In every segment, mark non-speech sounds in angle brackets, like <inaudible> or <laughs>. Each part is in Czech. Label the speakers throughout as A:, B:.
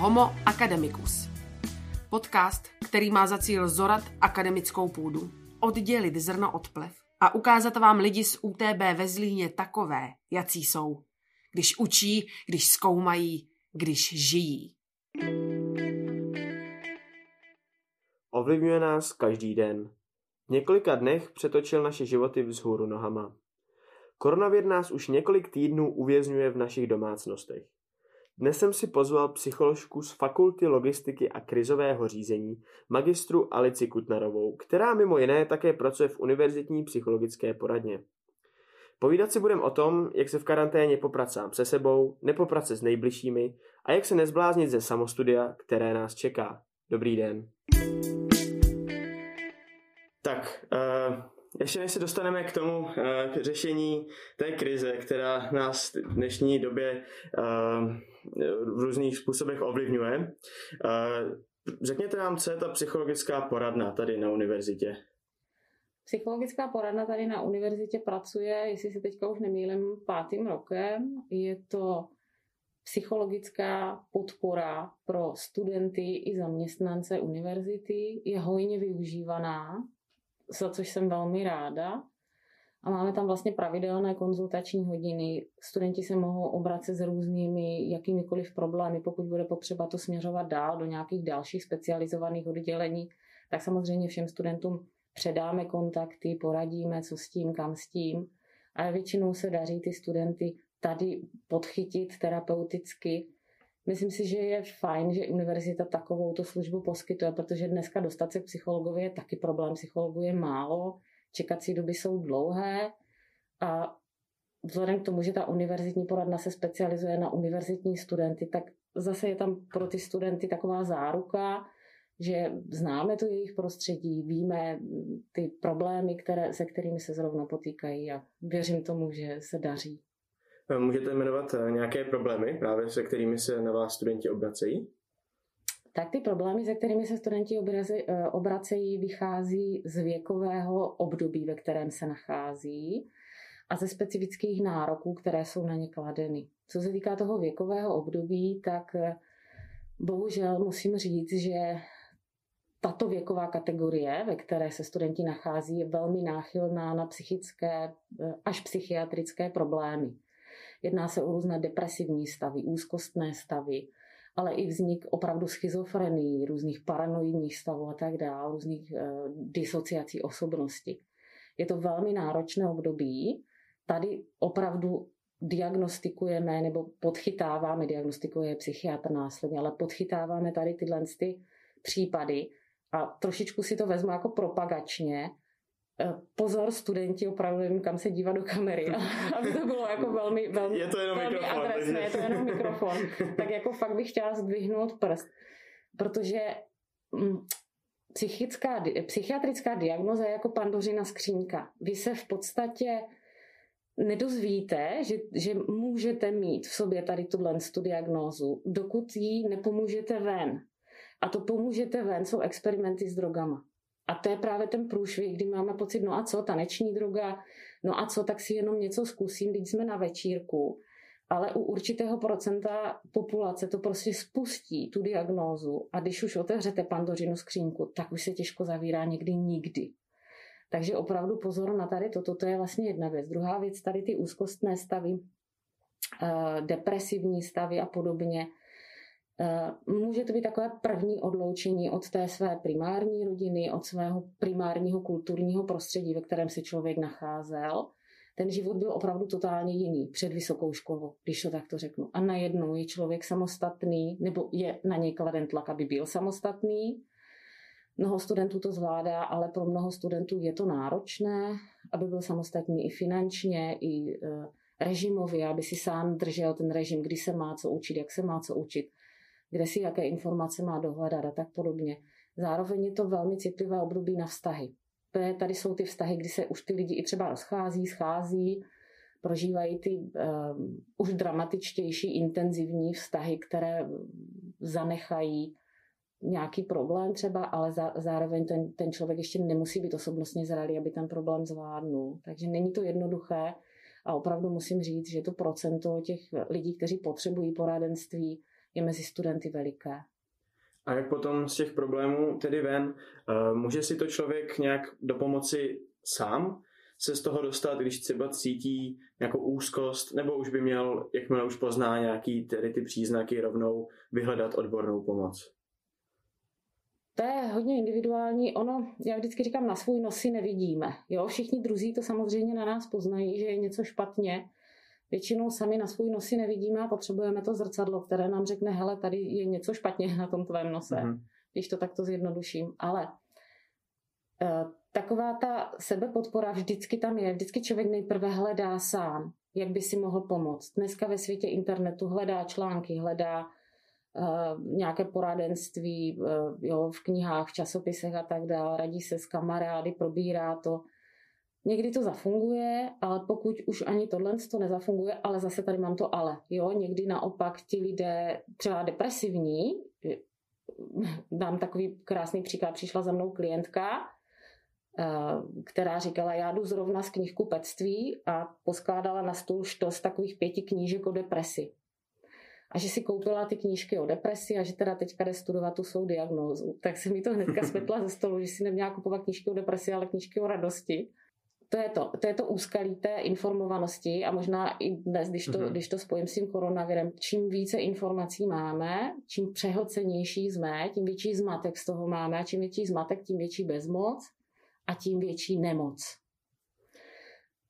A: Homo Academicus. Podcast, který má za cíl zorat akademickou půdu, oddělit zrno od plev a ukázat vám lidi z UTB ve Zlíně takové, jací jsou. Když učí, když zkoumají, když žijí.
B: Ovlivňuje nás každý den. V několika dnech přetočil naše životy vzhůru nohama. Koronavir nás už několik týdnů uvězňuje v našich domácnostech. Dnes jsem si pozval psycholožku z Fakulty logistiky a krizového řízení, magistru Alici Kutnarovou, která mimo jiné také pracuje v univerzitní psychologické poradně. Povídat si budeme o tom, jak se v karanténě poprat sám se sebou, nepoprat s nejbližšími a jak se nezbláznit ze samostudia, které nás čeká. Dobrý den. Tak, uh, ještě než se dostaneme k tomu, uh, k řešení té krize, která nás v dnešní době uh, v různých způsobech ovlivňuje, uh, řekněte nám, co je ta psychologická poradna tady na univerzitě?
C: Psychologická poradna tady na univerzitě pracuje, jestli se teďka už nemýlím, pátým rokem. Je to psychologická podpora pro studenty i zaměstnance univerzity. Je hojně využívaná, za což jsem velmi ráda. A máme tam vlastně pravidelné konzultační hodiny. Studenti se mohou obracet s různými jakýmikoliv problémy, pokud bude potřeba to směřovat dál do nějakých dalších specializovaných oddělení, tak samozřejmě všem studentům předáme kontakty, poradíme, co s tím, kam s tím. A většinou se daří ty studenty tady podchytit terapeuticky. Myslím si, že je fajn, že univerzita takovou tu službu poskytuje, protože dneska dostat se k psychologovi je taky problém. Psychologů je málo, čekací doby jsou dlouhé a vzhledem k tomu, že ta univerzitní poradna se specializuje na univerzitní studenty, tak zase je tam pro ty studenty taková záruka, že známe to jejich prostředí, víme ty problémy, které, se kterými se zrovna potýkají a věřím tomu, že se daří.
B: Můžete jmenovat eh, nějaké problémy, právě se kterými se na vás studenti obracejí?
C: Tak ty problémy, se kterými se studenti eh, obracejí, vychází z věkového období, ve kterém se nachází a ze specifických nároků, které jsou na ně kladeny. Co se týká toho věkového období, tak eh, bohužel musím říct, že tato věková kategorie, ve které se studenti nachází, je velmi náchylná na psychické až psychiatrické problémy. Jedná se o různé depresivní stavy, úzkostné stavy, ale i vznik opravdu schizofrení, různých paranoidních stavů a tak dále, různých uh, disociací osobnosti. Je to velmi náročné období. Tady opravdu diagnostikujeme nebo podchytáváme, diagnostikuje psychiatr následně, ale podchytáváme tady tyhle ty případy a trošičku si to vezmu jako propagačně, Eh, pozor, studenti opravdu nevím, kam se dívat do kamery, <laughs> aby to bylo jako velmi, velmi,
B: je to jenom
C: velmi
B: mikrofon,
C: adresné, je to jenom mikrofon. <laughs> tak jako fakt bych chtěla zdvihnout prst, protože mm, psychická, psychiatrická diagnoza je jako pandořina skřínka. Vy se v podstatě nedozvíte, že, že můžete mít v sobě tady tuhle diagnózu, dokud ji nepomůžete ven. A to pomůžete ven jsou experimenty s drogama. A to je právě ten průšvih, kdy máme pocit, no a co, taneční droga, no a co, tak si jenom něco zkusím, když jsme na večírku. Ale u určitého procenta populace to prostě spustí, tu diagnózu. A když už otevřete pandořinu skřínku, tak už se těžko zavírá někdy nikdy. Takže opravdu pozor na tady toto, to je vlastně jedna věc. Druhá věc, tady ty úzkostné stavy, eh, depresivní stavy a podobně, může to být takové první odloučení od té své primární rodiny, od svého primárního kulturního prostředí, ve kterém se člověk nacházel. Ten život byl opravdu totálně jiný před vysokou školou, když to takto řeknu. A najednou je člověk samostatný, nebo je na něj kladen tlak, aby byl samostatný. Mnoho studentů to zvládá, ale pro mnoho studentů je to náročné, aby byl samostatný i finančně, i eh, režimově, aby si sám držel ten režim, kdy se má co učit, jak se má co učit kde si jaké informace má dohledat a tak podobně. Zároveň je to velmi citlivé období na vztahy. Tady jsou ty vztahy, kdy se už ty lidi i třeba rozchází, schází, prožívají ty um, už dramatičtější, intenzivní vztahy, které zanechají nějaký problém třeba, ale za, zároveň ten, ten člověk ještě nemusí být osobnostně zralý, aby ten problém zvládnul. Takže není to jednoduché a opravdu musím říct, že to procento těch lidí, kteří potřebují poradenství, je mezi studenty veliké.
B: A jak potom z těch problémů tedy ven, uh, může si to člověk nějak do pomoci sám se z toho dostat, když třeba cítí nějakou úzkost, nebo už by měl, jakmile už pozná nějaký tedy ty příznaky, rovnou vyhledat odbornou pomoc?
C: To je hodně individuální. Ono, já vždycky říkám, na svůj nosy nevidíme. Jo? Všichni druzí to samozřejmě na nás poznají, že je něco špatně. Většinou sami na svůj nosy nevidíme a potřebujeme to zrcadlo, které nám řekne, hele, tady je něco špatně na tom tvém nose, mm-hmm. když to takto zjednoduším. Ale uh, taková ta sebepodpora vždycky tam je. Vždycky člověk nejprve hledá sám, jak by si mohl pomoct. Dneska ve světě internetu hledá články, hledá uh, nějaké poradenství uh, jo, v knihách, v časopisech a tak dále, radí se s kamarády, probírá to. Někdy to zafunguje, ale pokud už ani tohle to nezafunguje, ale zase tady mám to ale. Jo, někdy naopak ti lidé třeba depresivní, <laughs> dám takový krásný příklad, přišla za mnou klientka, Eh, která říkala, já jdu zrovna z knihkupectví a poskládala na stůl štos takových pěti knížek o depresi. A že si koupila ty knížky o depresi a že teda teďka jde studovat tu svou diagnózu. Tak se mi to hnedka <laughs> světla ze stolu, že si neměla kupovat knížky o depresi, ale knížky o radosti. To je to, to je to úskalí té informovanosti a možná i dnes, když to, mm-hmm. když to spojím s tím koronavirem, čím více informací máme, čím přehlcenější jsme, tím větší zmatek z toho máme a čím větší zmatek, tím větší bezmoc a tím větší nemoc.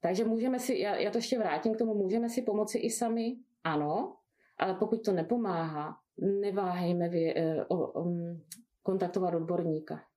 C: Takže můžeme si, já, já to ještě vrátím k tomu, můžeme si pomoci i sami, ano, ale pokud to nepomáhá, neváhejme vy, uh, uh, um, kontaktovat odborníka.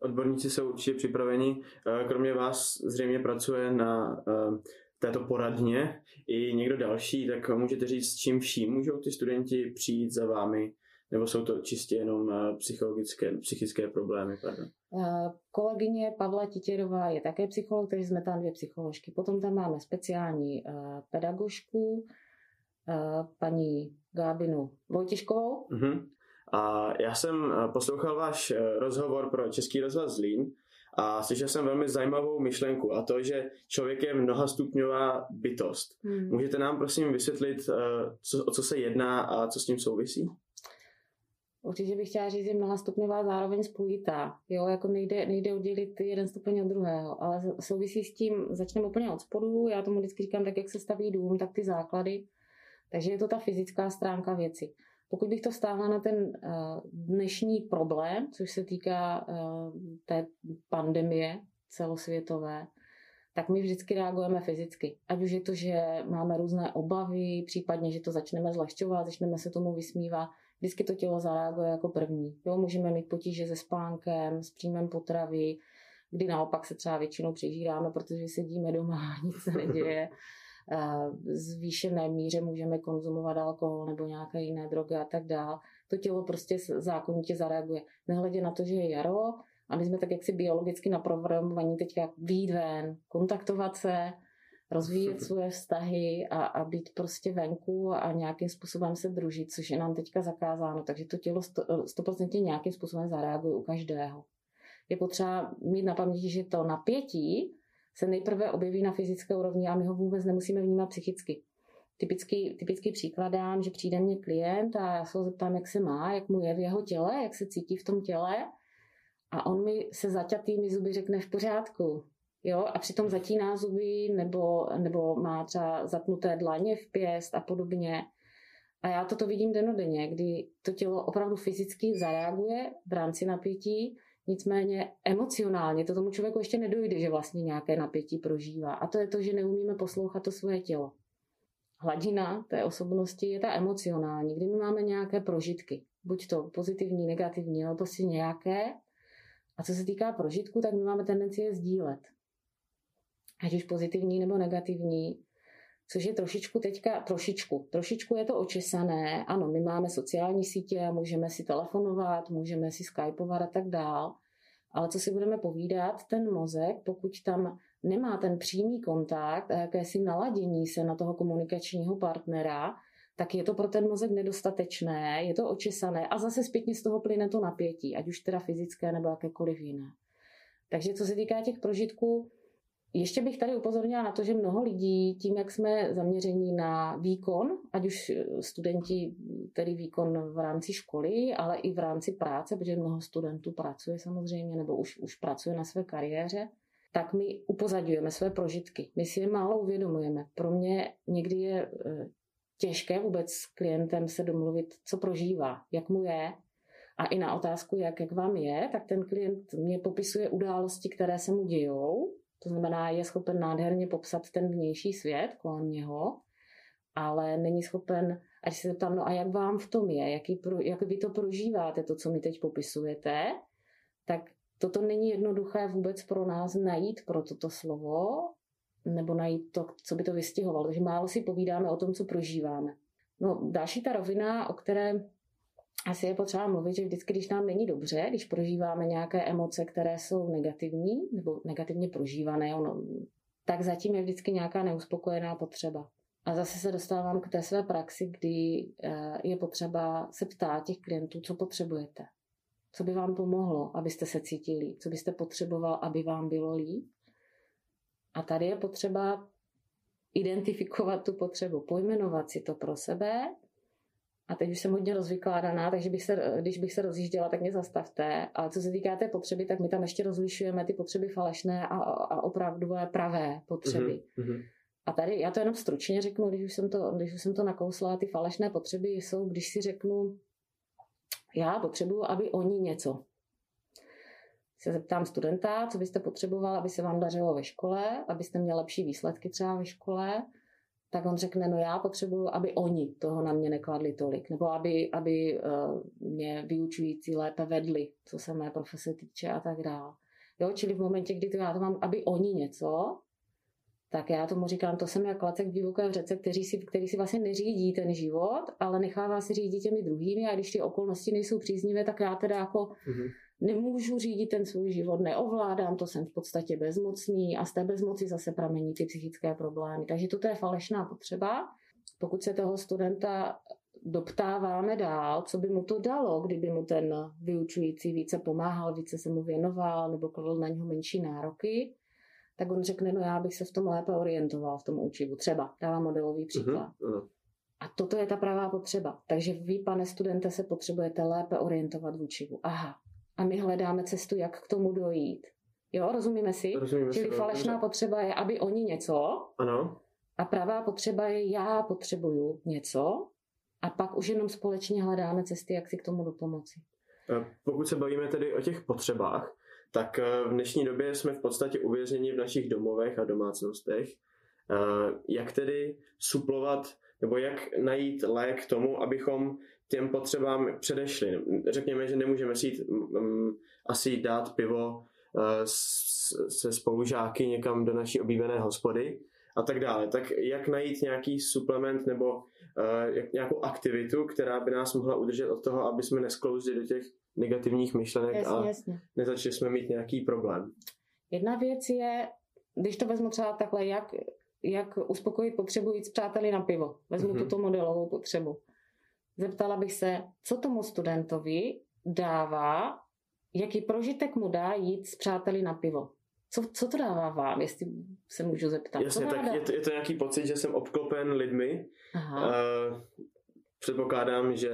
B: Odborníci jsou určitě připraveni. Eh, kromě vás zřejmě pracuje na uh, této poradně i někdo další, tak můžete říct, s čím vším můžou ty studenti přijít za vámi nebo jsou to čistě jenom eh, psychologické, psychické problémy? Pardon?
C: Eh, kolegyně Pavla Titěrová je také psycholog, takže jsme tam dvě psycholožky. Potom tam máme speciální eh, pedagožku, paní Gábinu Vojtěžkovou.
B: Uh-huh. A já jsem poslouchal váš rozhovor pro Český rozhlas Zlín a slyšel jsem velmi zajímavou myšlenku a to, že člověk je mnohastupňová bytost. Hmm. Můžete nám prosím vysvětlit, co, o co se jedná a co s tím souvisí?
C: Určitě bych chtěla říct, že mnoha stupňová zároveň spojitá. Jo, jako nejde, nejde oddělit jeden stupeň od druhého, ale souvisí s tím, začneme úplně od spodu, já tomu vždycky říkám, tak jak se staví dům, tak ty základy. Takže je to ta fyzická stránka věci. Pokud bych to stáhla na ten uh, dnešní problém, což se týká uh, té pandemie celosvětové, tak my vždycky reagujeme fyzicky. Ať už je to, že máme různé obavy, případně, že to začneme zlehčovat, začneme se tomu vysmívat, vždycky to tělo zareaguje jako první. Jo, můžeme mít potíže se spánkem, s příjmem potravy, kdy naopak se třeba většinou přežíráme, protože sedíme doma a nic se neděje. <laughs> Zvýšené míře můžeme konzumovat alkohol nebo nějaké jiné drogy a tak dále. To tělo prostě zákonitě zareaguje. Nehledě na to, že je jaro a my jsme tak jaksi biologicky naprogramovaní teďka výjít ven, kontaktovat se, rozvíjet <laughs> svoje vztahy a, a být prostě venku a nějakým způsobem se družit, což je nám teďka zakázáno. Takže to tělo stoprocentně nějakým způsobem zareaguje u každého. Je potřeba mít na paměti, že to napětí se nejprve objeví na fyzické úrovni a my ho vůbec nemusíme vnímat psychicky. Typický, typický příklad dám, že přijde mě klient a já se ho zeptám, jak se má, jak mu je v jeho těle, jak se cítí v tom těle a on mi se zaťatými zuby řekne v pořádku, Jo, a přitom zatíná zuby nebo, nebo má třeba zatnuté dlaně v pěst a podobně. A já toto vidím denodenně, kdy to tělo opravdu fyzicky zareaguje v rámci napětí, nicméně emocionálně to tomu člověku ještě nedojde, že vlastně nějaké napětí prožívá. A to je to, že neumíme poslouchat to svoje tělo. Hladina té osobnosti je ta emocionální, kdy my máme nějaké prožitky, buď to pozitivní, negativní, nebo prostě nějaké. A co se týká prožitku, tak my máme tendenci je sdílet ať už pozitivní nebo negativní, což je trošičku teďka, trošičku, trošičku je to očesané. Ano, my máme sociální sítě, můžeme si telefonovat, můžeme si skypovat a tak dál, ale co si budeme povídat, ten mozek, pokud tam nemá ten přímý kontakt a jakési naladění se na toho komunikačního partnera, tak je to pro ten mozek nedostatečné, je to očesané a zase zpětně z toho plyne to napětí, ať už teda fyzické nebo jakékoliv jiné. Takže co se týká těch prožitků, ještě bych tady upozornila na to, že mnoho lidí tím, jak jsme zaměření na výkon, ať už studenti, tedy výkon v rámci školy, ale i v rámci práce, protože mnoho studentů pracuje samozřejmě, nebo už, už pracuje na své kariéře, tak my upozadňujeme své prožitky. My si je málo uvědomujeme. Pro mě někdy je eh, těžké vůbec s klientem se domluvit, co prožívá, jak mu je. A i na otázku, jak, jak vám je, tak ten klient mě popisuje události, které se mu dějou. To znamená, je schopen nádherně popsat ten vnější svět kolem něho, ale není schopen, až se zeptám, no a jak vám v tom je, jaký jak vy to prožíváte, to, co mi teď popisujete, tak toto není jednoduché vůbec pro nás najít pro toto slovo, nebo najít to, co by to vystihovalo. Takže málo si povídáme o tom, co prožíváme. No, další ta rovina, o které asi je potřeba mluvit, že vždycky, když nám není dobře, když prožíváme nějaké emoce, které jsou negativní nebo negativně prožívané, ono, tak zatím je vždycky nějaká neuspokojená potřeba. A zase se dostávám k té své praxi, kdy eh, je potřeba se ptát těch klientů, co potřebujete. Co by vám pomohlo, abyste se cítili? Co byste potřeboval, aby vám bylo líp? A tady je potřeba identifikovat tu potřebu, pojmenovat si to pro sebe. A teď už jsem hodně rozvykládaná, takže bych se, když bych se rozjížděla, tak mě zastavte. Ale co se týká té potřeby, tak my tam ještě rozlišujeme ty potřeby falešné a, a opravdové pravé potřeby. Mm-hmm. A tady, já to jenom stručně řeknu, když už jsem to, když už jsem to nakousla, ty falešné potřeby jsou, když si řeknu, já potřebuju, aby oni něco. Se zeptám studenta, co byste potřeboval, aby se vám dařilo ve škole, abyste měl lepší výsledky třeba ve škole, tak on řekne, no já potřebuju, aby oni toho na mě nekladli tolik, nebo aby, aby uh, mě vyučující lépe vedli, co se mé profese týče a tak dále. Jo, čili v momentě, kdy to já to mám, aby oni něco, tak já tomu říkám, to jsem jak lacek v divoké řece, který si, který si vlastně neřídí ten život, ale nechává si řídit těmi druhými a když ty okolnosti nejsou příznivé, tak já teda jako mm-hmm. Nemůžu řídit ten svůj život, neovládám to, jsem v podstatě bezmocný a z té bezmoci zase pramení ty psychické problémy. Takže toto je falešná potřeba. Pokud se toho studenta doptáváme dál, co by mu to dalo, kdyby mu ten vyučující více pomáhal, více se mu věnoval nebo kladl na něho menší nároky, tak on řekne, no já bych se v tom lépe orientoval, v tom učivu. Třeba, dávám modelový příklad. Uh-huh. A toto je ta pravá potřeba. Takže vy, pane studente, se potřebujete lépe orientovat v učivu. Aha. A my hledáme cestu, jak k tomu dojít. Jo, rozumíme si?
B: Rozumíme
C: Čili
B: si,
C: falešná
B: dobře.
C: potřeba je, aby oni něco.
B: Ano.
C: A pravá potřeba je, já potřebuju něco. A pak už jenom společně hledáme cesty, jak si k tomu dopomoci.
B: E, pokud se bavíme tedy o těch potřebách, tak e, v dnešní době jsme v podstatě uvězněni v našich domovech a domácnostech. E, jak tedy suplovat nebo jak najít lék k tomu, abychom těm potřebám předešli. Řekněme, že nemůžeme si jít, um, asi dát pivo uh, se spolužáky někam do naší oblíbené hospody a tak dále. Tak jak najít nějaký suplement nebo uh, jak, nějakou aktivitu, která by nás mohla udržet od toho, aby jsme nesklouzli do těch negativních myšlenek
C: Jasně,
B: a
C: jasně.
B: nezačali jsme mít nějaký problém.
C: Jedna věc je, když to vezmu třeba takhle, jak, jak uspokojit potřebu jít s přáteli na pivo. Vezmu
B: Mhm.
C: tuto modelovou potřebu. Zeptala bych se, co tomu studentovi dává, jaký prožitek mu dá jít s přáteli na pivo. Co, co to dává vám, jestli se můžu zeptat?
B: Jasně, tak je to, je to nějaký pocit, že jsem obklopen lidmi,
C: Aha.
B: Uh, předpokládám, že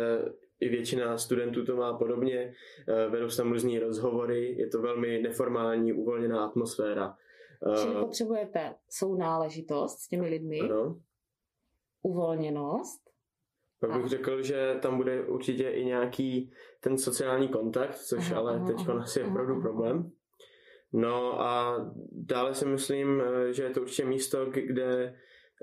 B: i většina studentů to má podobně, uh, vedou se tam různý rozhovory, je to velmi neformální, uvolněná atmosféra.
C: Čili
B: Uh,
C: potřebujete sounáležitost s těmi lidmi,
B: ano.
C: uvolněnost,
B: Pak bych
C: A-
B: řekl, že tam bude určitě i nějaký ten sociální kontakt, což
C: Aha,
B: ale teď asi je opravdu problém. No a dále si myslím, eh, že je to určitě místo, kde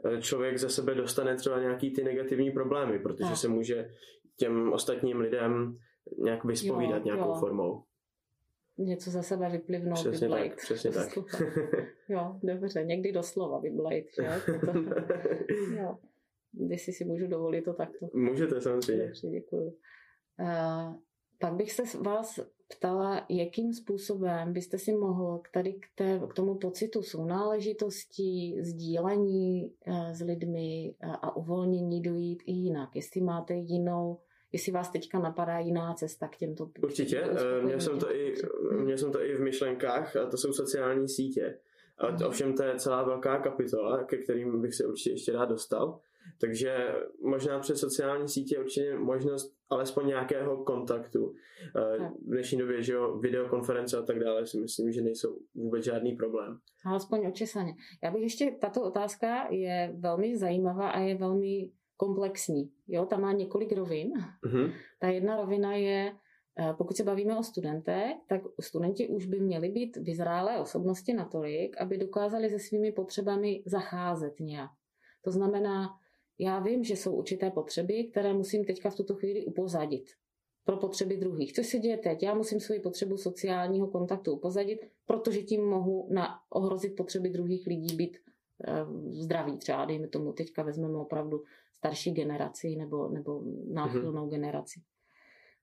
B: eh, člověk za sebe dostane třeba nějaký ty negativní problémy, protože
C: Tak.
B: se může těm ostatním lidem nějak vyspovídat
C: Jo,
B: nějakou
C: jo.
B: formou.
C: Něco za sebe vyplivnout,
B: Přesně
C: vyblejt.
B: tak, přesně tak. <laughs>
C: Jo, dobře, někdy doslova vyblejt, že? <laughs> Jo. Když si si můžu dovolit to takto.
B: Můžete samozřejmě.
C: Dobře, děkuju. Uh, pak bych se vás ptala, jakým způsobem byste si mohl k tady k, té, k tomu pocitu sounáležitosti, sdílení uh, s lidmi uh, a uvolnění dojít i jinak. Jestli máte jinou, jestli vás teďka napadá jiná cesta k těmto
B: Určitě, eh, měl jsem, to i,
C: potřeb.
B: měl jsem to i v myšlenkách, a to jsou sociální sítě. A Ovšem to je celá velká kapitola, ke kterým bych se určitě ještě rád dostal. Takže možná přes sociální sítě určitě možnost alespoň nějakého kontaktu. Eh, v dnešní době, že jo, videokonference a tak dále si myslím, že nejsou vůbec žádný problém.
C: Alespoň očesaně. Já bych ještě, tato otázka je velmi zajímavá a je velmi komplexní. Jo, tam má několik rovin. Mm-hmm. Ta jedna rovina je, eh, pokud se bavíme o studentech, tak studenti už by měli být vyzrálé osobnosti natolik, aby dokázali se svými potřebami zacházet nějak. To znamená, já vím, že jsou určité potřeby, které musím teďka v tuto chvíli upozadit pro potřeby druhých. Co se děje teď? Já musím svoji potřebu sociálního kontaktu upozadit, protože tím mohu na ohrozit potřeby druhých lidí být eh, zdraví. Třeba, dejme tomu, teďka vezmeme opravdu starší generaci nebo, nebo náchylnou mm-hmm. generaci.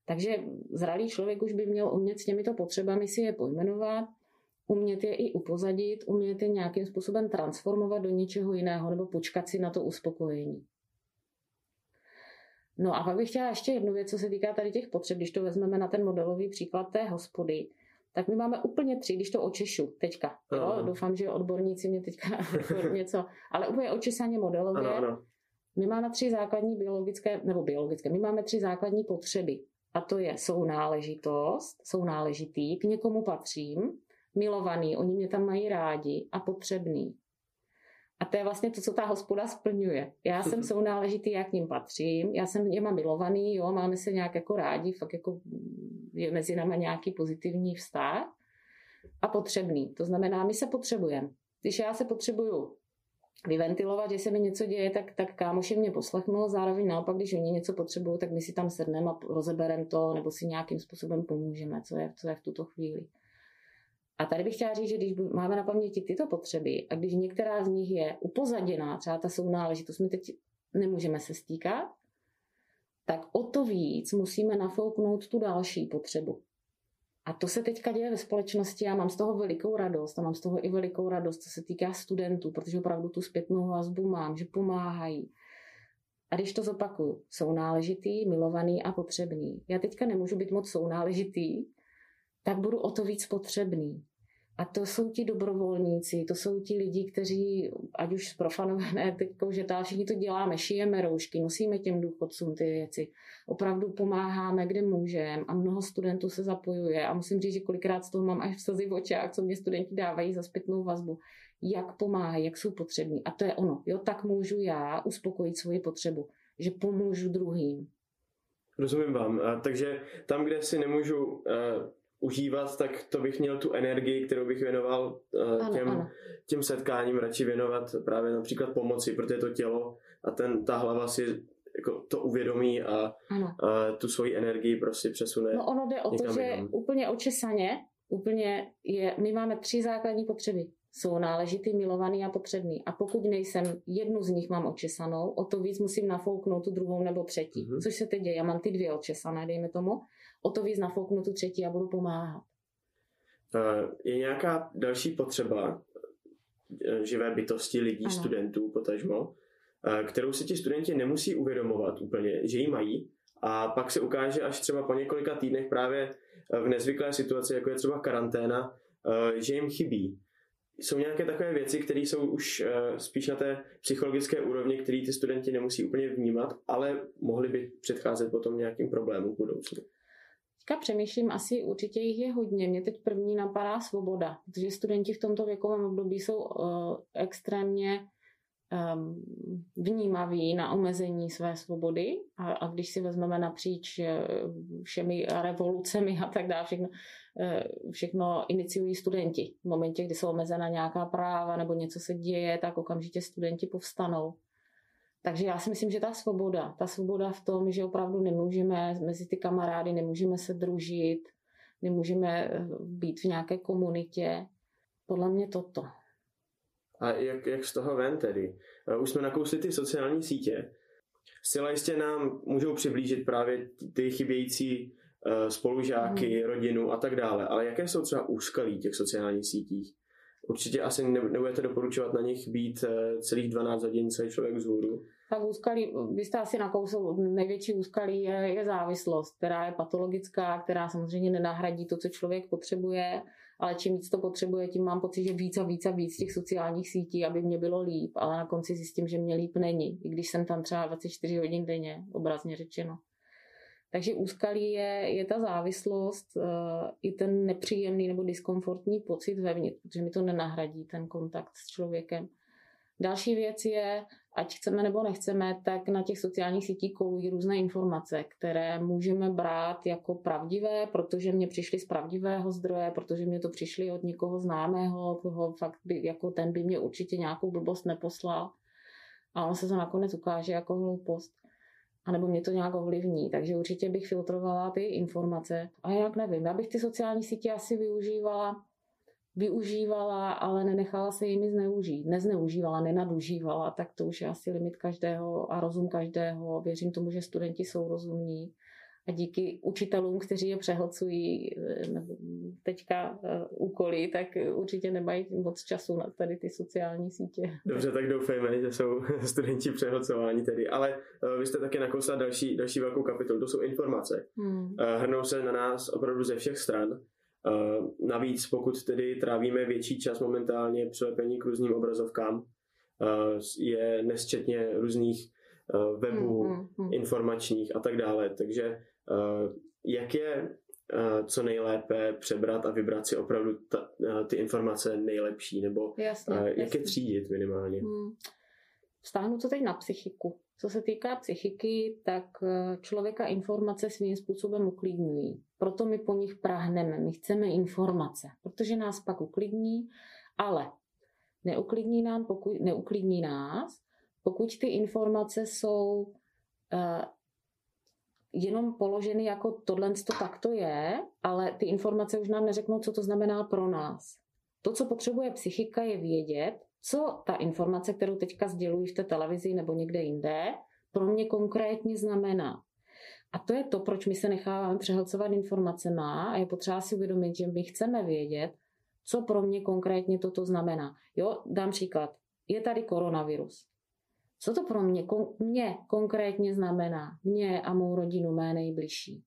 C: Takže zralý člověk už by měl umět s těmito potřebami si je pojmenovat, umět je i upozadit, umět je nějakým způsobem transformovat do něčeho jiného nebo počkat si na to uspokojení. No a pak bych chtěla ještě jednu věc, co se týká tady těch potřeb, když to vezmeme na ten modelový příklad té hospody, tak my máme úplně tři, když to očešu teďka. Jo? Doufám, že odborníci mě teďka <laughs> něco, ale úplně očesaně modelově. Ano, ano. My máme tři základní biologické, nebo biologické, my máme tři základní potřeby. A to je sounáležitost, sounáležitý, k někomu patřím, milovaný, oni mě tam mají rádi a potřebný. A to je vlastně to, co ta hospoda splňuje. Já <laughs> jsem sounáležitý, já k ním patřím, já jsem mám milovaný, jo, máme se nějak jako rádi, fakt jako je mezi náma nějaký pozitivní vztah a potřebný. To znamená, my se potřebujeme. Když já se potřebuju vyventilovat, že se mi něco děje, tak, tak kámoši mě poslechnou, zároveň naopak, když oni něco potřebují, tak my si tam sedneme a rozebereme to, nebo si nějakým způsobem pomůžeme, co je, co je v tuto chvíli. A tady bych chtěla říct, že když máme na paměti tyto potřeby a když některá z nich je upozaděná, třeba ta sounáležitost, my teď nemůžeme se stýkat, tak o to víc musíme nafouknout tu další potřebu. A to se teďka děje ve společnosti a mám z toho velikou radost a mám z toho i velikou radost, co se týká studentů, protože opravdu tu zpětnou vazbu mám, že pomáhají. A když to zopakuju, jsou náležitý, milovaný a potřebný. Já teďka nemůžu být moc sounáležitý, tak budu o to víc potřebný. A to jsou ti dobrovolníci, to jsou ti lidi, kteří, ať už profanované teďko, že tá, všichni to děláme, šijeme roušky, nosíme těm důchodcům ty věci, opravdu pomáháme, kde můžeme a mnoho studentů se zapojuje a musím říct, že kolikrát z toho mám až v slzy v očách, co mě studenti dávají za zpětnou vazbu, jak pomáhají, jak jsou potřební. A to je ono, jo, tak můžu já uspokojit svoji potřebu, že pomůžu druhým.
B: Rozumím vám. A, takže tam, kde si nemůžu uh užívat, tak to bych měl tu energii, kterou bych věnoval uh, těm, ano. těm setkáním, radši věnovat právě například pomoci, protože to tělo a ten, ta hlava si jako to uvědomí a, a tu svoji energii prostě přesune.
C: No ono jde o to, že jinam. úplně očesaně, úplně je, my máme tři základní potřeby. Jsou náležitý, milovaný a potřebný. A pokud nejsem, jednu z nich mám očesanou, o to víc musím nafouknout tu druhou nebo třetí. Mm-hmm. Což se teď děje. Já mám ty dvě očesané, dejme tomu o to víc nafouknu tu třetí a budu pomáhat.
B: Je nějaká další potřeba eh, živé bytosti lidí, ano. studentů potažmo, eh, kterou si ti studenti nemusí uvědomovat úplně, že ji mají a pak se ukáže až třeba po několika týdnech právě v nezvyklé situaci, jako je třeba karanténa, že jim chybí. Jsou nějaké takové věci, které jsou už spíš na té psychologické úrovni, které ty studenti nemusí úplně vnímat, ale mohly by předcházet potom nějakým problémům v budoucnu.
C: Teďka přemýšlím, asi určitě jich je hodně. Mě teď první napadá svoboda, protože studenti v tomto věkovém období jsou uh, extrémně um, vnímaví na omezení své svobody a, a když si vezmeme napříč uh, všemi revolucemi a tak dále, všechno, uh, všechno iniciují studenti. V momentě, kdy jsou omezena nějaká práva nebo něco se děje, tak okamžitě studenti povstanou. Takže já si myslím, že ta svoboda, ta svoboda v tom, že opravdu nemůžeme mezi ty kamarády, nemůžeme se družit, nemůžeme eh, být v nějaké komunitě, podle mě toto.
B: A jak, jak z toho ven tedy? Eh, už jsme nakousli ty sociální sítě. Zcela jistě nám můžou přiblížit právě ty chybějící eh, spolužáky, hmm. rodinu a tak dále. Ale jaké jsou třeba úskalí těch sociálních sítích? Určitě asi nebudete doporučovat na nich být eh, celých 12 hodin celý člověk vzhůru.
C: Tak úskalí, vy jste asi nakousl, největší úskalí je, je závislost, která je patologická, která samozřejmě nenahradí to, co člověk potřebuje, ale čím víc to potřebuje, tím mám pocit, že víc a víc a víc těch sociálních sítí, aby mě bylo líp, ale na konci zjistím, že mě líp není, i když jsem tam třeba 24 hodin denně, obrazně řečeno. Takže úskalí je, je ta závislost, uh, i ten nepříjemný nebo diskomfortní pocit vevnitř, protože mi to nenahradí ten kontakt s člověkem. Další věc je, ať chceme nebo nechceme, tak na těch sociálních sítích kolují různé informace, které můžeme brát jako pravdivé, protože mě přišly z pravdivého zdroje, protože mě to přišly od někoho známého, koho fakt by, jako ten by mě určitě nějakou blbost neposlal. A on se to nakonec ukáže jako hloupost. A nebo mě to nějak ovlivní. Takže určitě bych filtrovala ty informace. A jak nevím, já bych ty sociální sítě asi využívala využívala, ale nenechala se jimi zneužít. Nezneužívala, nenadužívala, tak to už je asi limit každého a rozum každého. Věřím tomu, že studenti jsou rozumní. A díky učitelům, kteří je přehlcují nebo teďka uh, úkoly, tak určitě nemají moc času na tady ty sociální sítě.
B: Dobře, tak doufejme, že jsou <laughs> studenti přehlcováni tedy. Ale uh, vy jste také nakousla další, další velkou kapitolu, to jsou informace. Hmm. Hrnou se na nás opravdu ze všech stran. Navíc, pokud tedy trávíme větší čas momentálně přilepení k různým obrazovkám, je nesčetně různých webů, mm, mm, mm. informačních a tak dále. Takže jak je co nejlépe přebrat a vybrat si opravdu ta, ty informace nejlepší, nebo jasně, jak jasně. je třídit minimálně? Hmm.
C: Vstáhnu to teď na psychiku. Co se týká psychiky, tak eh, člověka informace svým způsobem uklidňují. Proto my po nich prahneme, my chceme informace, protože nás pak uklidní, ale neuklidní, nám, pokud, neuklidní nás, pokud ty informace jsou jenom položeny jako tohle to takto je, ale ty informace už nám neřeknou, co to znamená pro nás. To, co potřebuje psychika, je vědět, co ta informace, kterou teďka sdělují v té televizi nebo někde jinde, pro mě konkrétně znamená. A to je to, proč my se necháváme přehlcovat informacema a je potřeba si uvědomit, že my chceme vědět, co pro mě konkrétně toto znamená. Jo, dám příklad. Je tady koronavirus. Co to pro mě, kon, mě konkrétně znamená? Mě a mou rodinu, mé nejbližší.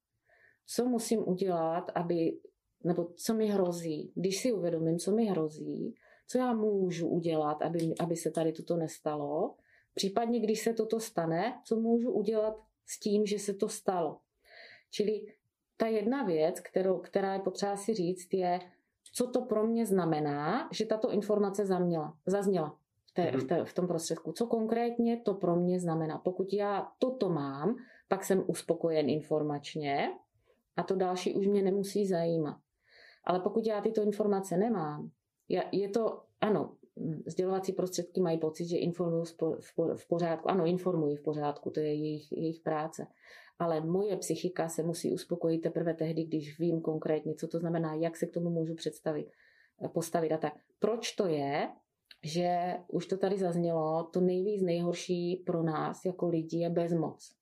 C: Co musím udělat, aby, nebo co mi hrozí? Když si uvědomím, co mi hrozí, co já můžu udělat, aby, aby se tady toto nestalo, případně když se toto stane, co můžu udělat s tím, že se to stalo. Čili ta jedna věc, kterou, která je potřeba si říct, je, co to pro mě znamená, že tato informace zazněla té, v, mhm. té, v tom prostředku. Co konkrétně to pro mě znamená. Pokud já toto mám, pak jsem uspokojen informačně a to další už mě nemusí zajímat. Ale pokud já tyto informace nemám, je to, ano, sdělovací prostředky mají pocit, že informují v pořádku. Ano, informují v pořádku, to je jejich, jejich práce. Ale moje psychika se musí uspokojit teprve tehdy, když vím konkrétně, co to znamená, jak se k tomu můžu představit, postavit a tak. Proč to je, že už to tady zaznělo, to nejvíc nejhorší pro nás jako lidi je bezmoc.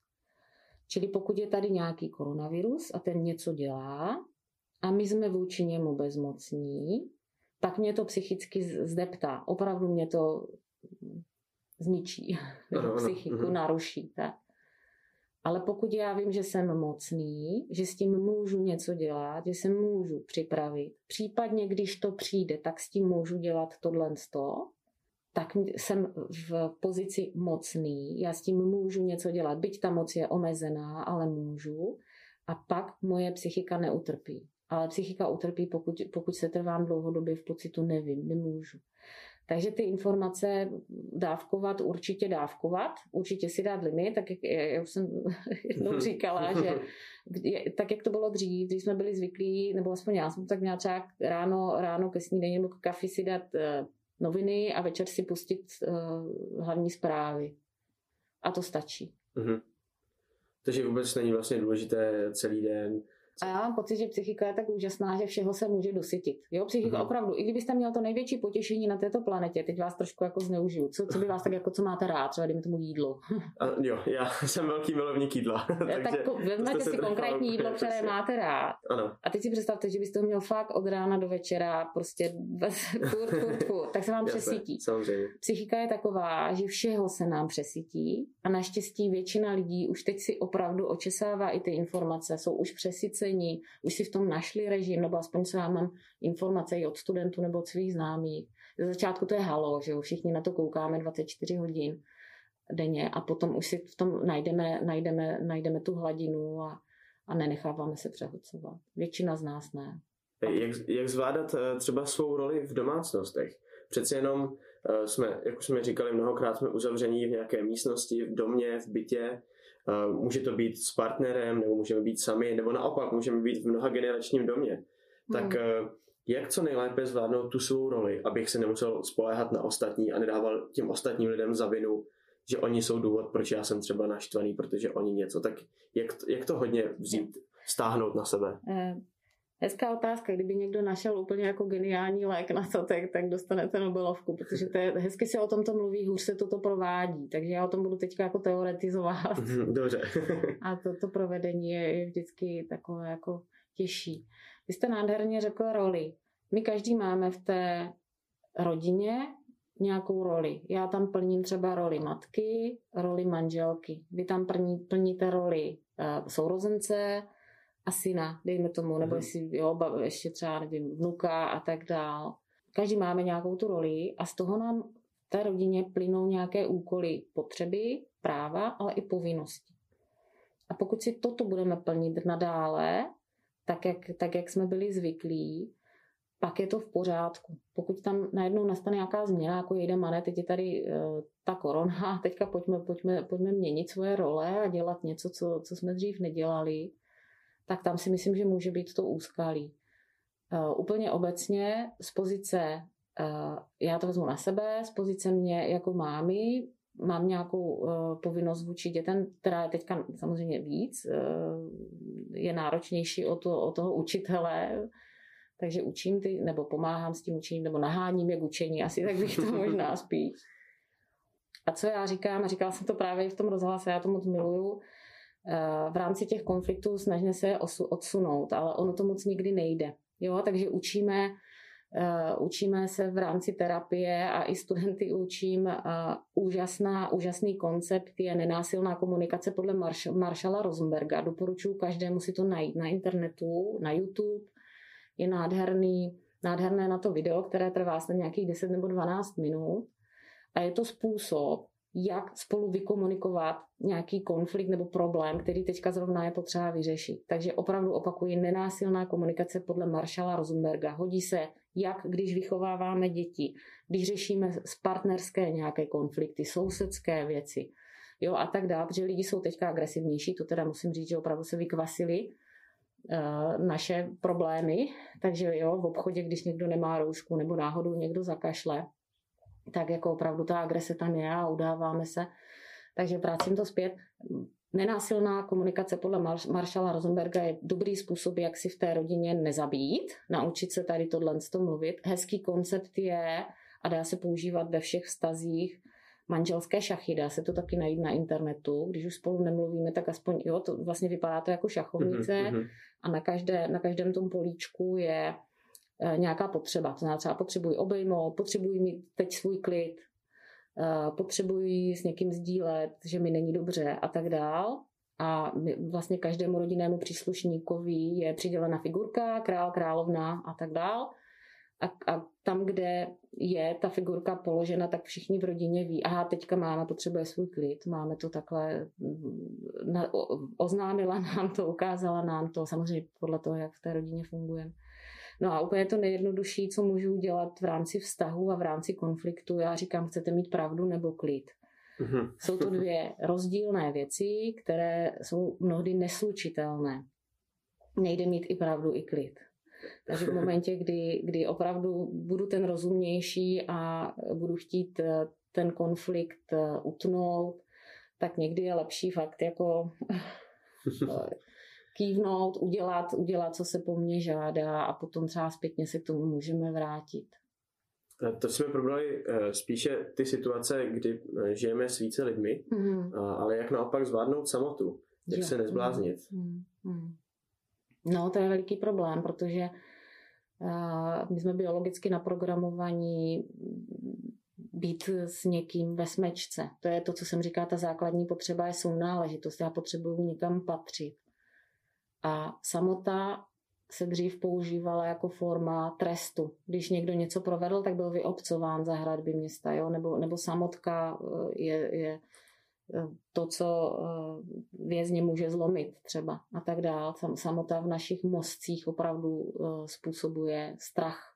C: Čili pokud je tady nějaký koronavirus a ten něco dělá a my jsme vůči němu bezmocní, tak mě to psychicky zdeptá. Opravdu mě to zničí, ano, <laughs> psychiku ano. Mhm. naruší. Tak. Ale pokud já vím, že jsem mocný, že s tím můžu něco dělat, že se můžu připravit, případně když to přijde, tak s tím můžu dělat tohle tak jsem v pozici mocný, já s tím můžu něco dělat, byť ta moc je omezená, ale můžu. A pak moje psychika neutrpí. Ale psychika utrpí, pokud, pokud se trvám dlouhodobě v pocitu nevím, nemůžu. Takže ty informace dávkovat, určitě dávkovat, určitě si dát limit, tak jak já už jsem <laughs> jednou <laughs> říkala, že tak jak to bylo dřív, když jsme byli zvyklí, nebo aspoň já jsem tak měla třeba ráno, ráno ke snídani nebo k kafi si dát uh, noviny a večer si pustit uh, hlavní zprávy. A to stačí. Mm-hmm.
B: Takže vůbec není vlastně důležité celý den
C: a já mám pocit, že psychika je tak úžasná, že všeho se může dosytit. Jo, psychika mm. opravdu, i kdybyste měl to největší potěšení na této planetě, teď vás trošku jako zneužiju. Co, co by vás tak jako, co máte rád, třeba dejme tomu jídlo.
B: A, jo, já <laughs> jsem velký milovník jídla.
C: tak vezmete si konkrétní jídlo, které přesně. máte rád.
B: Ano.
C: A teď si představte, že byste ho měl fakt od rána do večera, prostě bez <laughs> furt, furt, furt, tak se vám přesytí.
B: Samozřejmě.
C: Psychika je taková, že všeho se nám přesytí a naštěstí většina lidí už teď si opravdu očesává i ty informace, jsou už přesycení nucení, už si v tom našli režim, nebo aspoň co já mám informace i od studentů nebo od svých známých. Ze začátku to je halo, že jo, všichni na to koukáme 24 hodin denně a potom už si v tom najdeme, najdeme, najdeme tu hladinu a, a nenecháváme se přehodcovat. Většina z nás ne.
B: Jak, jak zvládat eh, třeba svou roli v domácnostech? Přece jenom eh, jsme, jak už jsme říkali, mnohokrát jsme uzavření v nějaké místnosti, v domě, v bytě. Eh, může to být s partnerem, nebo můžeme být sami, nebo naopak můžeme být v mnoha generačním domě. Tak hmm. jak co nejlépe zvládnout tu svou roli, abych se nemusel spoléhat na ostatní a nedával těm ostatním lidem za vinu, že oni jsou důvod, proč já jsem třeba naštvaný, protože oni něco. Tak jak, jak to hodně vzít, stáhnout na sebe?
C: Hezká otázka, kdyby někdo našel úplně jako geniální lék na to, tak, tak dostanete Nobelovku, protože to je, hezky se o tomto mluví, hůř se toto provádí, takže já o tom budu teďka jako teoretizovat.
B: Mhm, dobře. <laughs>
C: A to, to provedení je, je vždycky takové jako těžší. Vy jste nádherně řekl roli. My každý máme v té rodině nějakou roli. Já tam plním třeba roli matky, roli manželky. Vy tam plní, plníte roli uh, sourozence, a syna, dejme tomu, nebo mm-hmm. jestli jo, ještě třeba, nevím, vnuka a tak dál. Každý máme nějakou tu roli a z toho nám v té rodině plynou nějaké úkoly, potřeby, práva, ale i povinnosti. A pokud si toto budeme plnit nadále, tak jak, tak jak jsme byli zvyklí, pak je to v pořádku. Pokud tam najednou nastane nějaká změna, jako jde mane, teď je tady uh, ta korona, <laughs> teďka pojďme, pojďme, pojďme měnit svoje role a dělat něco, co, co jsme dřív nedělali, tak tam si myslím, že může být to úskalí. Uh, úplně obecně z pozice, uh, já to vezmu na sebe, z pozice mě jako mámy, mám nějakou uh, povinnost vůči dětem, která je teďka samozřejmě víc, je náročnější o, to, o toho učitele, takže učím ty, nebo pomáhám s tím učením, nebo naháním je k učení, asi tak bych to <laughs> možná spíš. A co já říkám, a říkala jsem to právě v tom rozhlase, já to moc miluju, v rámci těch konfliktů snažíme se odsunout, ale ono to moc nikdy nejde. Jo, takže učíme, uh, učíme se v rámci terapie a i studenty učím. Uh, úžasná, úžasný koncept je nenásilná komunikace podle Marš- Rosenberga. Doporučuji každému si to najít na internetu, na YouTube. Je nádherný, nádherné na to video, které trvá snad nějakých 10 nebo 12 minut. A je to způsob, jak spolu vykomunikovat nějaký konflikt nebo problém, který teďka zrovna je potřeba vyřešit. Takže opravdu opakuji, nenásilná komunikace podle Marshalla Rosenberga. Hodí se, jak když vychováváme děti, když řešíme s partnerské nějaké konflikty, sousedské věci, jo, a tak dále, protože lidi jsou teďka agresivnější, to teda musím říct, že opravdu se vykvasili uh, naše problémy, takže jo, v obchodě, když někdo nemá roušku nebo náhodou někdo zakašle, tak jako opravdu ta agrese tam je a udáváme se. Takže vracím to zpět. Nenásilná komunikace podle Maršala Rosenberga je dobrý způsob, jak si v té rodině nezabít, naučit se tady tohle mluvit. Hezký koncept je a dá se používat ve všech vztazích manželské šachy, dá se to taky najít na internetu. Když už spolu nemluvíme, tak aspoň, jo, to vlastně vypadá to jako šachovnice mm-hmm. a na, každé, na každém tom políčku je nějaká potřeba. To znamená, třeba potřebuji obejmout, potřebuji mít teď svůj klid, eh, potřebuji s někým sdílet, že mi není dobře a tak dál. A vlastně každému rodinnému příslušníkovi je přidělena figurka, král, královna a tak dál. A, a tam, kde je ta figurka položena, tak všichni v rodině ví, aha, teďka máma potřebuje svůj klid, máme to takhle, mm, na, o, oznámila nám to, ukázala nám to, samozřejmě podle toho, jak v té rodině fungujeme. No a úplně to nejjednodušší, co můžu udělat v rámci vztahu a v rámci konfliktu, já říkám, chcete mít pravdu nebo klid. Mm-hmm. Jsou to dvě rozdílné věci, které jsou mnohdy neslučitelné. Nejde mít i pravdu, i klid. Takže v momentě, kdy, kdy opravdu budu ten rozumnější a budu chtít eh, ten konflikt eh, utnout, tak někdy je lepší fakt jako eh, kývnout, udělat, udělat, co se po mně žádá a potom třeba zpětně se k tomu můžeme vrátit.
B: To jsme probrali eh, spíše ty situace, kdy eh, žijeme s více lidmi, mm-hmm. ale jak naopak zvládnout samotu, jak jo. se nezbláznit. Mm-hmm.
C: No, to je veliký problém, protože uh, my jsme biologicky naprogramovaní být s někým ve smečce. To je to, co jsem říká, ta základní potřeba je sounáležitost. Já potřebuju někam patřit. A samota se dřív používala jako forma trestu. Když někdo něco provedl, tak byl vyobcován za hradby města, jo? Nebo, nebo samotka eh, je, je eh, to, co eh, vězně může zlomit třeba a tak dál. Samota v našich mozcích opravdu způsobuje strach.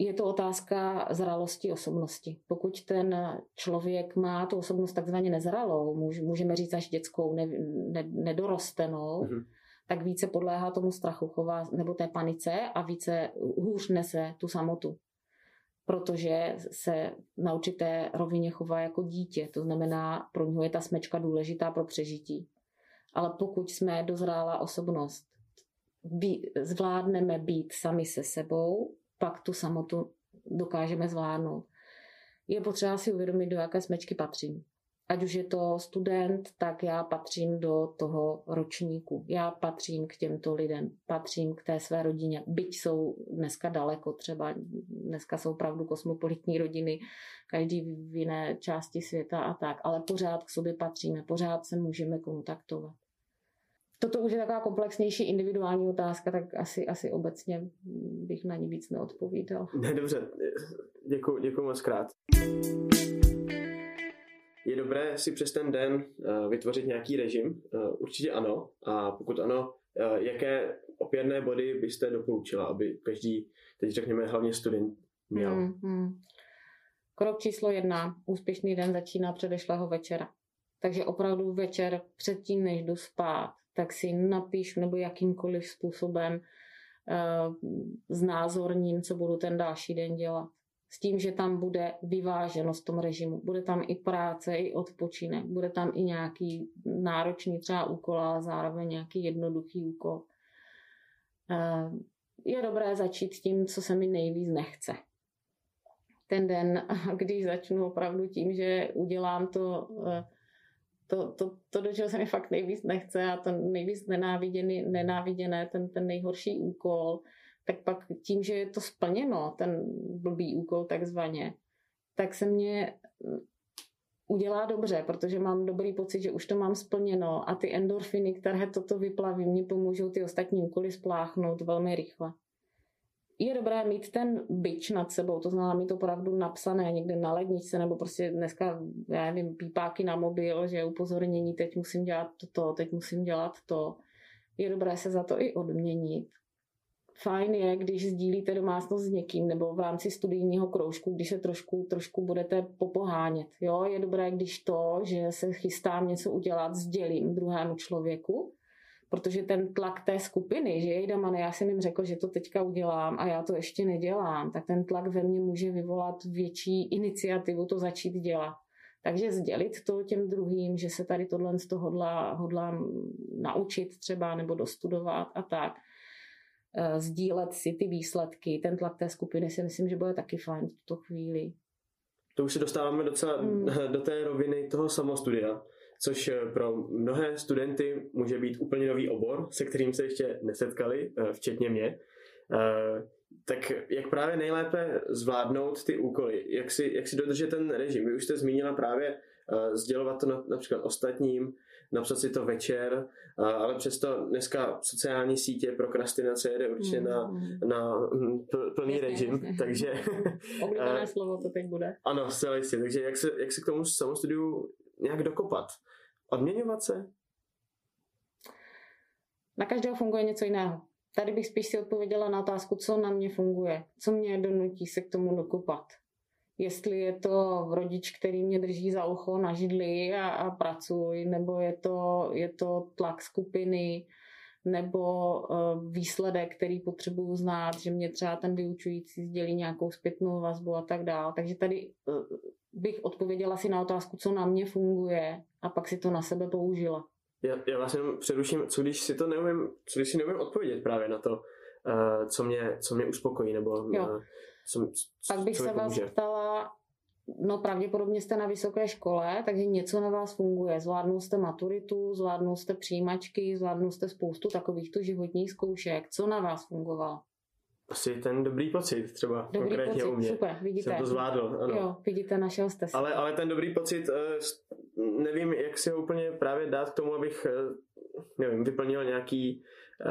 C: Je to otázka zralosti osobnosti. Pokud ten člověk má tu osobnost takzvaně nezralou, můžeme říct až dětskou, ne, ne, nedorostenou, mm-hmm tak více podléhá tomu strachu chová, nebo té panice a více hůř nese tu samotu. Protože se na určité rovině chová jako dítě. To znamená, pro něho je ta smečka důležitá pro přežití. Ale pokud jsme dozrála osobnost, zvládneme být sami se sebou, pak tu samotu dokážeme zvládnout. Je potřeba si uvědomit, do jaké smečky patřím ať už je to student, tak já patřím do toho ročníku. Já patřím k těmto lidem, patřím k té své rodině. Byť jsou dneska daleko, třeba dneska jsou opravdu kosmopolitní rodiny, každý v jiné části světa a tak, ale pořád k sobě patříme, pořád se můžeme kontaktovat. Toto už je taková komplexnější individuální otázka, tak asi, asi obecně bych na ní víc neodpovídal.
B: Ne, dobře, děkuji, děkuji moc krát. Je dobré si přes ten den uh, vytvořit nějaký režim? Uh, určitě ano. A pokud ano, uh, jaké opěrné body byste doporučila, aby každý, teď řekněme hlavně student, měl? Hmm, hmm.
C: Krok číslo jedna. Úspěšný den začíná předešlého večera. Takže opravdu večer předtím, než jdu spát, tak si napíšu nebo jakýmkoliv způsobem uh, znázorním, co budu ten další den dělat s tím, že tam bude vyváženost v tom režimu. Bude tam i práce, i odpočinek, bude tam i nějaký náročný třeba úkol, ale zároveň nějaký jednoduchý úkol. Eh, je dobré začít tím, co se mi nejvíc nechce. Ten den, <laughs> když začnu opravdu tím, že udělám to, eh, to, to, to do čeho se mi fakt nejvíc nechce a to nejvíc nenáviděný, nenáviděné, ten, ten nejhorší úkol, tak pak tím, že je to splněno, ten blbý úkol takzvaně, tak se mě mm, udělá dobře, protože mám dobrý pocit, že už to mám splněno a ty endorfiny, které toto vyplaví, mě pomůžou ty ostatní úkoly spláchnout velmi rychle. Je dobré mít ten byč nad sebou, to znamená mít opravdu napsané někde na ledničce, nebo prostě dneska, já nevím, pípáky na mobil, že upozornění, teď musím dělat toto, teď musím dělat to. Je dobré se za to i odměnit fajn je, když sdílíte domácnost s někým nebo v rámci studijního kroužku, když se trošku, trošku budete popohánět. Jo? Je dobré, když to, že se chystám něco udělat, sdělím druhému člověku, protože ten tlak té skupiny, že jejda man, já jsem jim řekl, že to teďka udělám a já to ještě nedělám, tak ten tlak ve mně může vyvolat větší iniciativu to začít dělat. Takže sdělit to těm druhým, že se tady tohle z toho hodlá, hodlám naučit třeba nebo dostudovat a tak sdílet si ty výsledky. Ten tlak té skupiny si myslím, že bude taky fajn v tuto chvíli.
B: To už se dostáváme docela mm. <laughs> do té roviny toho samostudia, což eh, pro mnohé studenty může být úplně nový obor, se kterým se ještě nesetkali, eh, včetně mě. Tak jak právě nejlépe zvládnout ty úkoly? Jak si, jak si dodržet ten režim? Vy už jste zmínila právě sdělovat to například ostatním, napsat si to večer, ale přesto dneska sociální sítě prokrastinace jede určitě na, mm. na plný jasně, režim, jasně. takže... <laughs>
C: Oblíbené <laughs> slovo to teď bude.
B: Ano, zcela jistě, takže jak se, jak se k tomu samostudiu nějak dokopat? Odměňovat se?
C: Na každého funguje něco jiného. Tady bych spíš si odpověděla na otázku, co na mě funguje, co mě donutí se k tomu dokopat jestli je to rodič, který mě drží za ucho na židli a, a pracuj, nebo je to, je to tlak skupiny, nebo uh, výsledek, který potřebuju znát, že mě třeba ten vyučující sdělí nějakou zpětnou vazbu a tak dále. Takže tady uh, bych odpověděla si na otázku, co na mě funguje a pak si to na sebe použila.
B: Já, já vlastně přeruším, co když si to neumím, co když si neumím odpovědět právě na to, uh, co, mě, co mě uspokojí, nebo jo. Co,
C: co, Pak bych se vás ptala, no pravděpodobně jste na vysoké škole, takže něco na vás funguje. Zvládnul jste maturitu, zvládnul jste přijímačky, zvládnul jste spoustu takovýchto životních zkoušek. Co na vás fungovalo?
B: Asi ten dobrý pocit třeba dobrý konkrétně
C: pocit,
B: u mě.
C: Super, vidíte.
B: Jsem to zvládl, ano.
C: Jo, vidíte, našel jste
B: se. Ale, ale ten dobrý pocit, eh, nevím, jak si ho úplně právě dát k tomu, abych, eh, nevím, vyplnil nějaký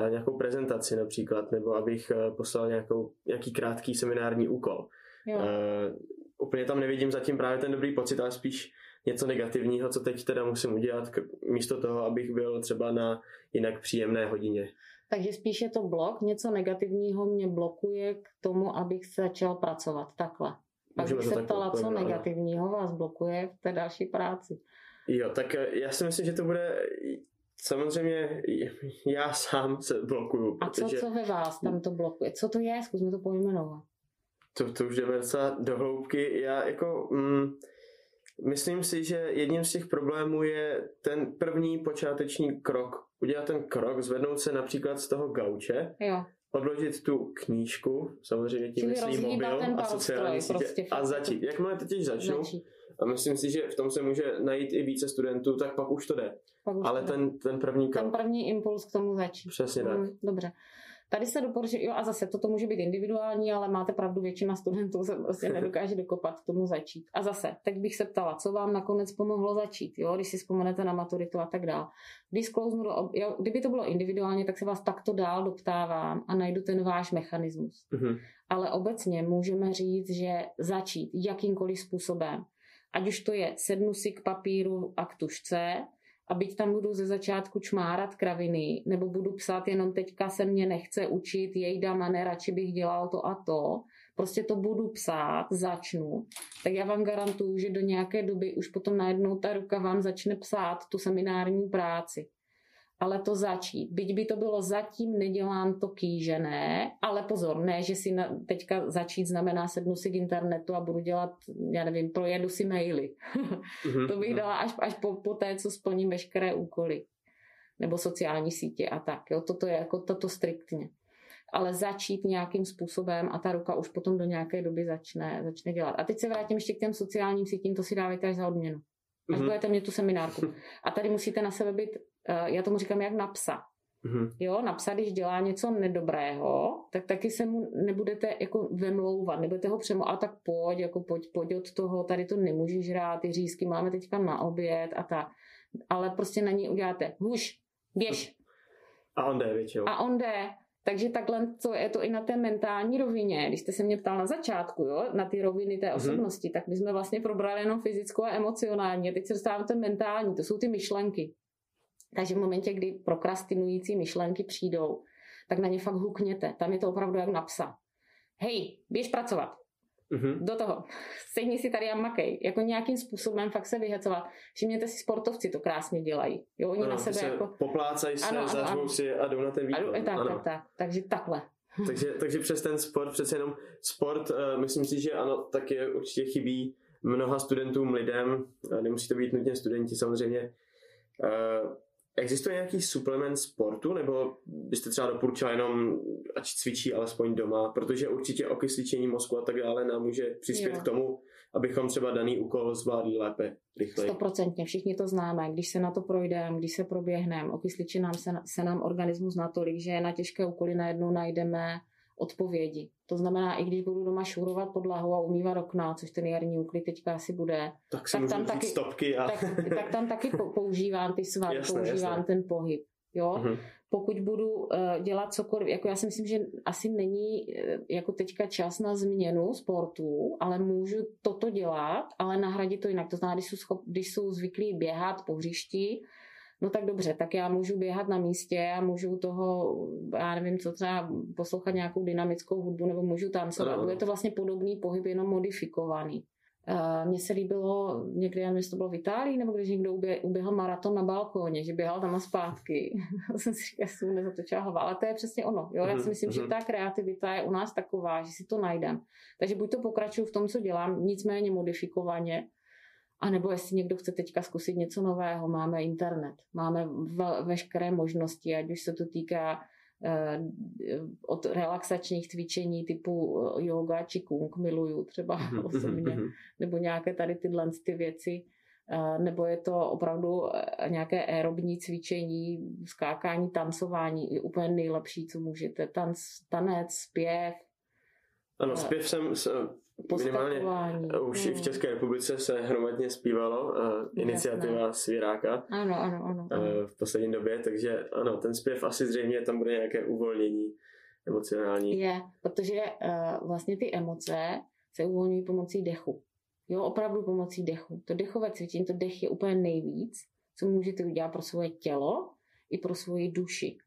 B: nějakou prezentaci například, nebo abych eh, poslal nějakou, nějaký krátký seminární úkol.
C: Jo.
B: Uh, úplně tam nevidím zatím právě ten dobrý pocit, ale spíš něco negativního, co teď teda musím udělat, místo toho, abych byl třeba na jinak příjemné hodině.
C: Takže spíš je to blok, něco negativního mě blokuje k tomu, abych začal pracovat takhle. Pak bych se ptala, co negativního vás blokuje v té další práci.
B: Jo, tak eh, já si myslím, že to bude samozřejmě já sám se blokuju,
C: A co, co ve vás tam to blokuje? Co to je? Zkusme to pojmenovat.
B: to, to už jdeme docela do hloubky. Já jako mm, myslím si, že jedním z těch problémů je ten první počáteční krok. Udělat ten krok, zvednout se například z toho gauče,
C: Jo.
B: odložit tu knížku, samozřejmě tím
C: Čili
B: myslím mobil a sociální sítě
C: prostě
B: a začít. Jakmile totiž začnu,
C: Začít.
B: A myslím si, že v tom se může najít i více studentů, tak pak už to jde.
C: Pak už
B: Ale
C: to jde.
B: ten, ten první
C: ten
B: krok,
C: první impuls k tomu začít.
B: přesně tak.
C: Mm, dobře. Tady se doporučuje, jo a zase toto může být individuální, ale máte pravdu, většina studentů se prostě <laughs> nedokáže dokopat k tomu začít. A zase, teď bych se ptala, co vám nakonec pomohlo začít, jo, když si vzpomenete na maturitu a tak dále. Když sklouznu do, ob- jo, kdyby to bylo individuálně, tak se vás takto dál doptávám a najdu ten váš mechanismus.
B: Mhm.
C: Ale obecně můžeme říct, že začít jakýmkoliv způsobem, ať už to je sednu si k papíru a k tušce, a byť tam budu ze začátku čmárat kraviny, nebo budu psát jenom teďka se mě nechce učit, jejda mane, radši bych dělal to a to, prostě to budu psát, začnu, tak já vám garantuju, že do nějaké doby už potom najednou ta ruka vám začne psát tu seminární práci ale to začít. Byť by to bylo zatím, nedělám to kýžené, ale pozor, ne, že si na, teďka začít znamená sednu si k internetu a budu dělat, já nevím, projedu si maily.
B: Mhm. <laughs>
C: to bych dala až, až po, po té, co splním veškeré úkoly. Nebo sociální sítě a tak. Jo, toto je jako toto striktně. Ale začít nějakým způsobem a ta ruka už potom do nějaké doby začne, začne dělat. A teď se vrátím ještě k těm sociálním sítím, to si dávajte až za odměnu. Až
B: Mhm.
C: budete mít tu seminárku. A tady musíte na sebe být, já tomu říkám jak na psa.
B: Mhm.
C: Jo, na psa, když dělá něco nedobrého, tak taky se mu nebudete jako vemlouvat, nebudete ho přemlouvat, a tak pojď, jako pojď, pojď od toho, tady to nemůžeš hrát, ty řízky máme teďka na oběd a tak. Ale prostě na ní uděláte huš, běž.
B: A on jde většinou.
C: A on jde. Takže takhle to je to i na té mentální rovině. Když jste se mě ptal na začátku, jo, na ty roviny té osobnosti, tak my jsme vlastně probrali jenom fyzickou a emocionální. A teď se dostáváme ten mentální, to jsou ty myšlenky. Takže v momentě, kdy prokrastinující myšlenky přijdou, tak na ně fakt hukněte. Tam je to opravdu jak na psa. Hej, běž pracovat.
B: Mhm.
C: Do toho. Sedni si tady a makej. Jako nějakým způsobem fakt se vyhecovat. Všimněte si, sportovci to krásně dělají. Jo, oni
B: Ano,
C: na sebe
B: se
C: jako...
B: poplácají se,
C: Ano, ano,
B: zařvou
C: ano.
B: si a jdou na ten
C: A,
B: výkon.
C: tak,
B: ano.
C: tak, tak. Takže takhle.
B: takže, takže přes ten sport, přece jenom sport, uh, myslím si, že ano, tak je určitě chybí mnoha studentům, lidem, uh, nemusí to být nutně studenti samozřejmě. Uh, existuje nějaký suplement sportu, nebo byste třeba doporučila jenom, ať cvičí alespoň doma, protože určitě okysličení mozku a tak dále nám může přispět
C: Jo.
B: k tomu, abychom třeba daný úkol zvládli lépe, rychleji.
C: Stoprocentně, všichni to známe. Když se na to projdeme, když se proběhneme, okysličí nám se, se nám organismus natolik, že na těžké úkoly najednou najdeme odpovědi. To znamená, i když budu doma šurovat podlahu a umývat okna, což ten jarní úklid teďka asi bude,
B: Tak
C: tak tam taky-
B: stopky a...
C: tak, tak tam taky po- používám ty svaly, používám
B: jasné.
C: ten pohyb. Jo?
B: Mhm.
C: pokud budu uh, dělat cokoliv, jako já si myslím, že asi není uh, jako teďka čas na změnu sportu, ale můžu toto dělat, ale nahradit to jinak. To znamená, když jsou, schop, když jsou zvyklí běhat po hřišti, no tak dobře, tak já můžu běhat na místě a můžu toho, já nevím co, třeba poslouchat nějakou dynamickou hudbu nebo můžu tancovat. Bude to vlastně podobný pohyb, jenom modifikovaný. Uh, Mně se líbilo někdy, já nevím, to bylo v Itálii, nebo když někdo ubě, uběhl maraton na balkóně, že běhal tam a zpátky. <laughs> Já jsem si říkala, že jsem nezatočila hlava, ale to je přesně ono. Jo? Já si
B: Mhm,
C: myslím, že
B: mhm.
C: ta kreativita je u nás taková, že si to najdem. Takže buď to pokračuju v tom, co dělám, nicméně modifikovaně, a nebo jestli někdo chce teďka zkusit něco nového, máme internet, máme ve, veškeré možnosti, ať už se to týká eh, od relaxačních cvičení typu eh, yoga či kung, miluju třeba
B: Mhm,
C: osobně
B: mhm,
C: nebo nějaké tady tyhle ty věci, eh, nebo je to opravdu nějaké aerobní cvičení, skákání, tancování, je úplně nejlepší, co můžete. Tanc, tanec, zpěv,
B: Ano, zpěv jsem, minimálně už i v České republice se hromadně zpívalo uh, iniciativa Svěráka
C: ano, ano, ano, ano.
B: Uh, v poslední době, takže ano, ten zpěv asi zřejmě tam bude nějaké uvolnění emocionální.
C: Je, protože uh, vlastně ty emoce se uvolňují pomocí dechu. Jo, opravdu pomocí dechu. To dechové cvičení, to dech je úplně nejvíc, co můžete udělat pro svoje tělo i pro svoji duši.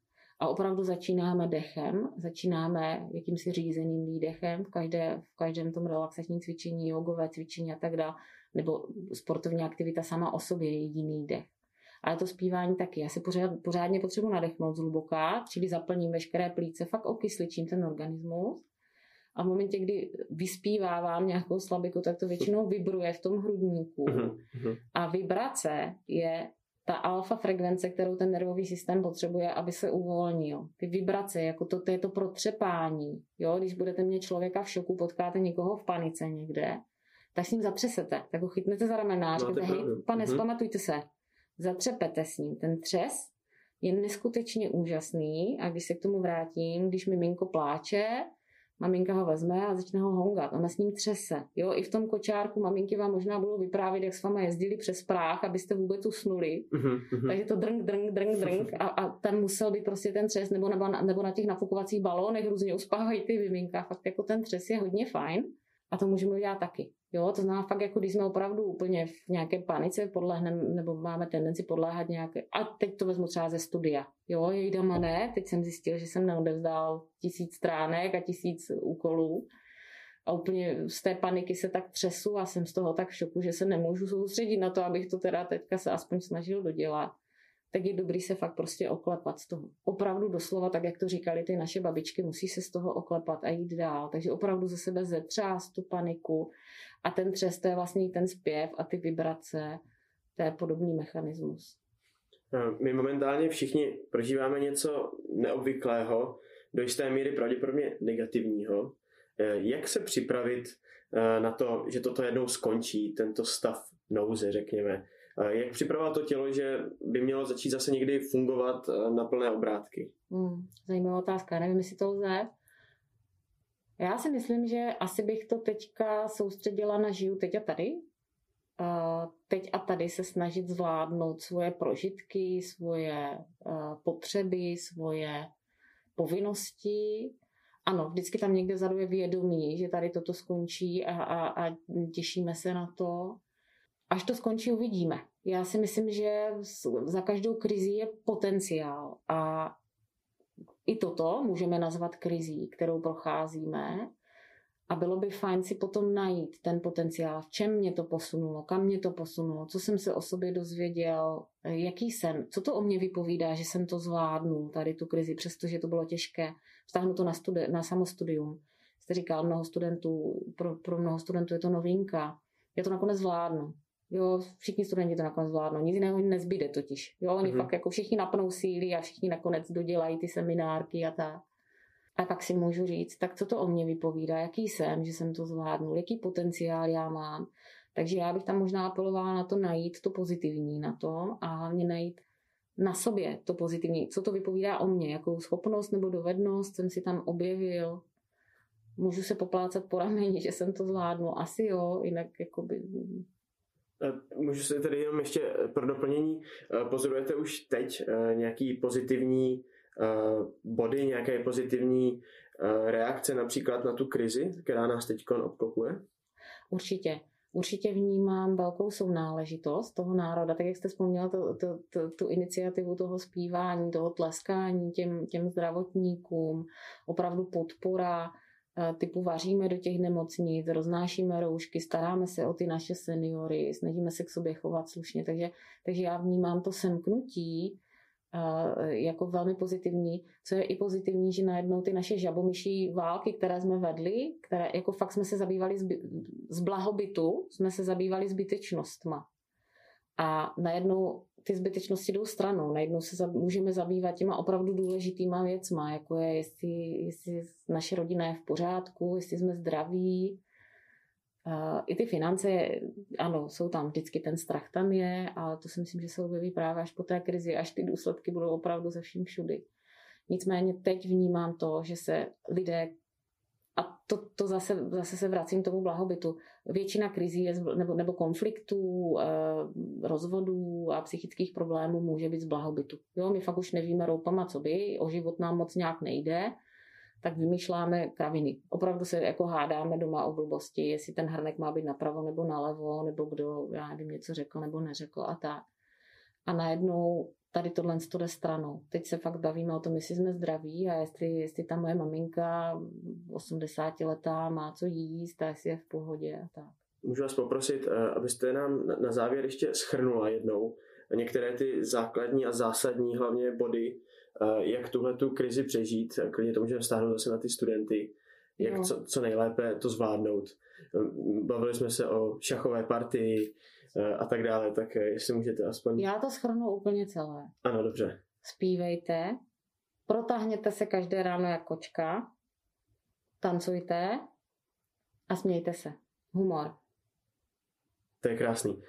C: A opravdu začínáme dechem, začínáme jakýmsi řízeným výdechem v, každé, v každém tom relaxačním cvičení, jogové cvičení a tak dále, nebo sportovní aktivita sama o sobě je jediný dech. Ale to zpívání taky. Já si pořád, pořádně potřebuji nadechnout zhluboka, čili zaplním veškeré plíce, fakt okysličím ten organismus. A v momentě, kdy vyspívávám nějakou slabiku, tak to většinou vibruje v tom hrudníku. Mhm, mhm. A vibrace je ta alfa frekvence, kterou ten nervový systém potřebuje, aby se uvolnil. Ty vibrace, jako to, to je to protřepání. Jo? Když budete mít člověka v šoku, potkáte někoho v panice někde, tak s ním zatřesete, tak ho chytnete za ramena, řeknete, hej, pane, mm-hmm. zpamatujte se, zatřepete s ním. Ten třes je neskutečně úžasný a když se k tomu vrátím, když mi Minko pláče, maminka ho vezme a začne ho hongat. Ona s ním třese. Jo, i v tom kočárku maminky vám možná budou vyprávět, jak s váma jezdili přes práh, abyste vůbec usnuli. Uh-huh, Takže to drng, drng, drng, drng a, a tam musel být prostě ten třes, nebo, nebo, na, nebo na těch nafukovacích balónech různě uspávají ty vyminka. Fakt jako ten třes je hodně fajn a to můžeme udělat taky. Jo, to znamená fakt, jako když jsme opravdu úplně v nějaké panice podlehneme, nebo máme tendenci podléhat nějaké, a teď to vezmu třeba ze studia. Jo, jejdama ne, teď jsem zjistil, že jsem neodevzdal tisíc stránek a tisíc úkolů. A úplně z té paniky se tak třesu a jsem z toho tak v šoku, že se nemůžu soustředit na to, abych to teda teďka se aspoň snažil dodělat tak je dobrý se fakt prostě oklepat z toho. Opravdu doslova, tak jak to říkali ty naše babičky, musí se z toho oklepat a jít dál. Takže opravdu ze sebe zetřást tu paniku a ten třes, to je vlastně ten zpěv a ty vibrace, to je podobný mechanismus.
B: My momentálně všichni prožíváme něco neobvyklého, do jisté míry pravděpodobně negativního. Eh, jak se připravit eh, na to, že toto jednou skončí, tento stav nouze, řekněme? Jak připravovat to tělo, že by mělo začít zase někdy fungovat eh, na plné obrátky?
C: Hmm, zajímavá otázka. Nevím, jestli to lze. Já si myslím, že asi bych to teďka soustředila na žiju teď a tady. Teď a tady se snažit zvládnout svoje prožitky, svoje eh, potřeby, svoje povinnosti. Ano, vždycky tam někde vzadu je vědomí, že tady toto skončí a, a, a těšíme se na to. Až to skončí, uvidíme. Já si myslím, že za každou krizi je potenciál a i toto můžeme nazvat krizí, kterou procházíme. A bylo by fajn si potom najít ten potenciál, v čem mě to posunulo, kam mě to posunulo, co jsem se o sobě dozvěděl, jaký jsem, co to o mě vypovídá, že jsem to zvládnul, tady tu krizi, přestože to bylo těžké. Vztáhnu to na, studi- na samostudium. Jste říkal, mnoho studentů, pro, pro mnoho studentů je to novinka. Já to nakonec zvládnu. Jo, všichni studenti to nakonec zvládnou, nic jiného nezbyde totiž. Jo, oni mm-hmm. fakt jako všichni napnou síly a všichni nakonec dodělají ty seminárky a tak. A pak si můžu říct, tak co to o mě vypovídá, jaký jsem, že jsem to zvládnul, jaký potenciál já mám. Takže já bych tam možná apelovala na to najít to pozitivní na tom a hlavně najít na sobě to pozitivní. Co to vypovídá o mně, jakou schopnost nebo dovednost jsem si tam objevil. Můžu se poplácat po rameni, <laughs> že jsem to zvládnul. Asi jo, jinak jakoby
B: můžu se tady jenom ještě eh, pro doplnění. Eh, pozorujete už teď nějaký pozitivní body, nějaké pozitivní reakce například na tu krizi, která nás teď obklopuje?
C: Určitě. Určitě vnímám velkou sounáležitost toho národa, tak jak jste vzpomněla to, to, to, tu iniciativu toho zpívání, toho tleskání těm, těm zdravotníkům, opravdu podpora Eh, typu vaříme do těch nemocnic, roznášíme roušky, staráme se o ty naše seniory, snažíme se k sobě chovat slušně. Takže, takže já vnímám to semknutí jako velmi pozitivní. Co je i pozitivní, že najednou ty naše žabomyší války, které jsme vedli, které jako fakt jsme se zabývali z blahobytu, jsme se zabývali zbytečnostma. A najednou ty zbytečnosti jdou stranou. Najednou se můžeme zabývat těma opravdu důležitýma věcma, jako je, jestli, jestli naše rodina je v pořádku, jestli jsme zdraví. I ty finance, ano, jsou tam vždycky, ten strach tam je, ale to si myslím, že se objeví právě až po té krizi, až ty důsledky budou opravdu ze vším všudy. Nicméně teď vnímám to, že se lidé a to, to zase, zase se vracím tomu blahobytu. Většina krizí je, nebo, nebo konfliktů, eh, rozvodů a psychických problémů může být z blahobytu. Jo, my fakt už nevíme roupama, co by, o život nám moc nějak nejde, tak vymýšláme kraviny. Opravdu se jako hádáme doma o blbosti, jestli ten hrnek má být napravo nebo nalevo, nebo kdo, já nevím, něco řekl nebo neřekl a tak. A najednou tady tohle jde stranou. Teď se fakt bavíme o tom, jestli jsme zdraví a jestli, jestli ta moje maminka 80 letá má co jíst a jestli je v pohodě a tak.
B: Můžu vás poprosit, eh, abyste nám na závěr ještě schrnula jednou některé ty základní a zásadní hlavně body, eh, jak tuhle tu krizi přežít. Klidně to můžeme stáhnout zase na ty studenty, jak co, co nejlépe to zvládnout. Bavili jsme se o šachové partii, a tak dále, tak eh, jestli můžete aspoň...
C: Já to schrnu úplně celé.
B: Ano, dobře.
C: Spívejte, protáhněte se každé ráno jako kočka, tancujte a smějte se. Humor.
B: To je krásný.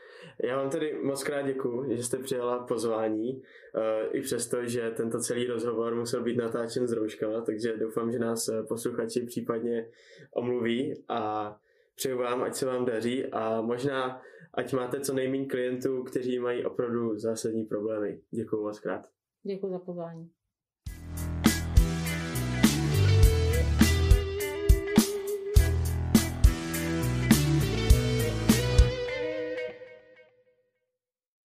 B: Já vám tedy moc krát děkuji, že jste přijala pozvání, eh, i přesto, že tento celý rozhovor musel být natáčen s rouškama, takže doufám, že nás posluchači případně omluví a přeju vám, ať se vám daří a možná ať máte co nejméně klientů, kteří mají opravdu zásadní problémy. Děkuji moc krát.
C: Děkuji za pozvání.